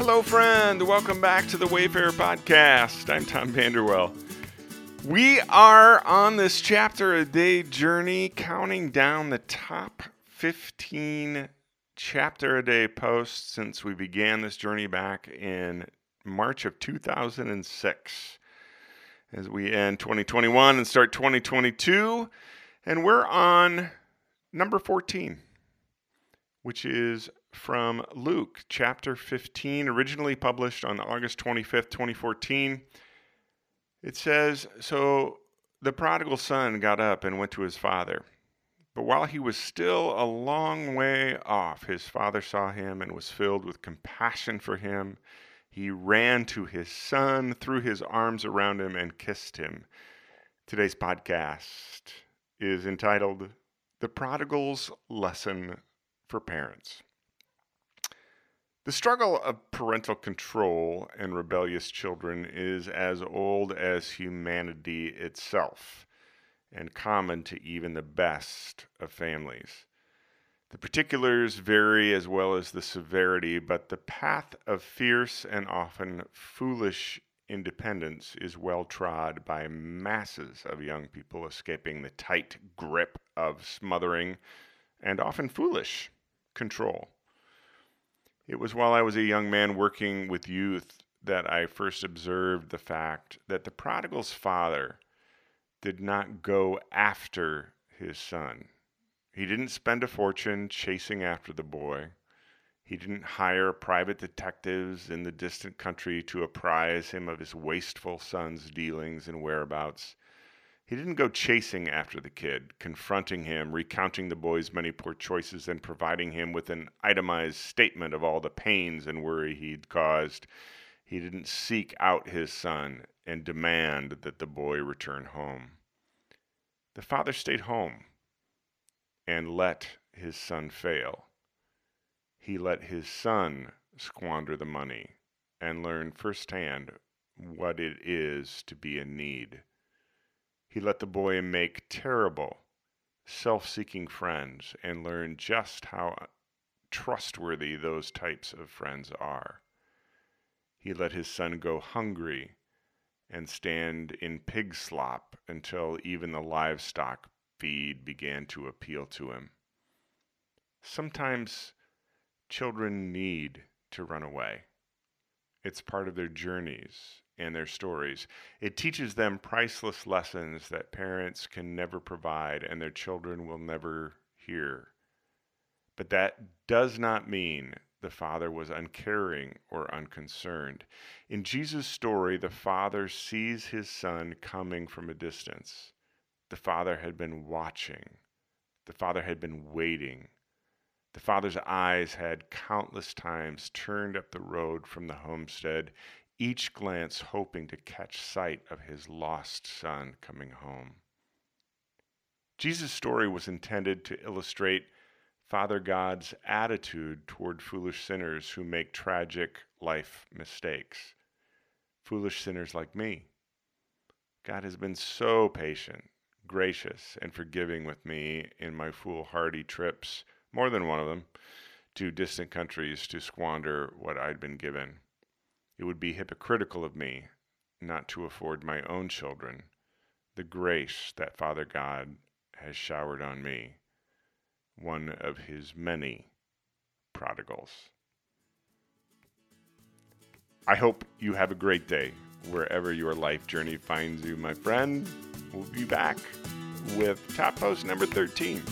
Hello, friend. Welcome back to the Wayfarer Podcast. I'm Tom Vanderwell. We are on this chapter a day journey, counting down the top 15 chapter a day posts since we began this journey back in March of 2006. As we end 2021 and start 2022, and we're on number 14, which is from Luke chapter 15, originally published on August 25th, 2014. It says So the prodigal son got up and went to his father. But while he was still a long way off, his father saw him and was filled with compassion for him. He ran to his son, threw his arms around him, and kissed him. Today's podcast is entitled The Prodigal's Lesson for Parents. The struggle of parental control and rebellious children is as old as humanity itself and common to even the best of families. The particulars vary as well as the severity, but the path of fierce and often foolish independence is well trod by masses of young people escaping the tight grip of smothering and often foolish control. It was while I was a young man working with youth that I first observed the fact that the prodigal's father did not go after his son. He didn't spend a fortune chasing after the boy. He didn't hire private detectives in the distant country to apprise him of his wasteful son's dealings and whereabouts. He didn't go chasing after the kid, confronting him, recounting the boy's many poor choices, and providing him with an itemized statement of all the pains and worry he'd caused. He didn't seek out his son and demand that the boy return home. The father stayed home and let his son fail. He let his son squander the money and learn firsthand what it is to be in need. He let the boy make terrible, self seeking friends and learn just how trustworthy those types of friends are. He let his son go hungry and stand in pig slop until even the livestock feed began to appeal to him. Sometimes children need to run away. It's part of their journeys and their stories. It teaches them priceless lessons that parents can never provide and their children will never hear. But that does not mean the father was uncaring or unconcerned. In Jesus' story, the father sees his son coming from a distance. The father had been watching, the father had been waiting. The father's eyes had countless times turned up the road from the homestead, each glance hoping to catch sight of his lost son coming home. Jesus' story was intended to illustrate Father God's attitude toward foolish sinners who make tragic life mistakes. Foolish sinners like me. God has been so patient, gracious, and forgiving with me in my foolhardy trips, more than one of them, to distant countries to squander what I'd been given. It would be hypocritical of me not to afford my own children the grace that Father God has showered on me, one of his many prodigals. I hope you have a great day wherever your life journey finds you, my friend. We'll be back with top post number 13.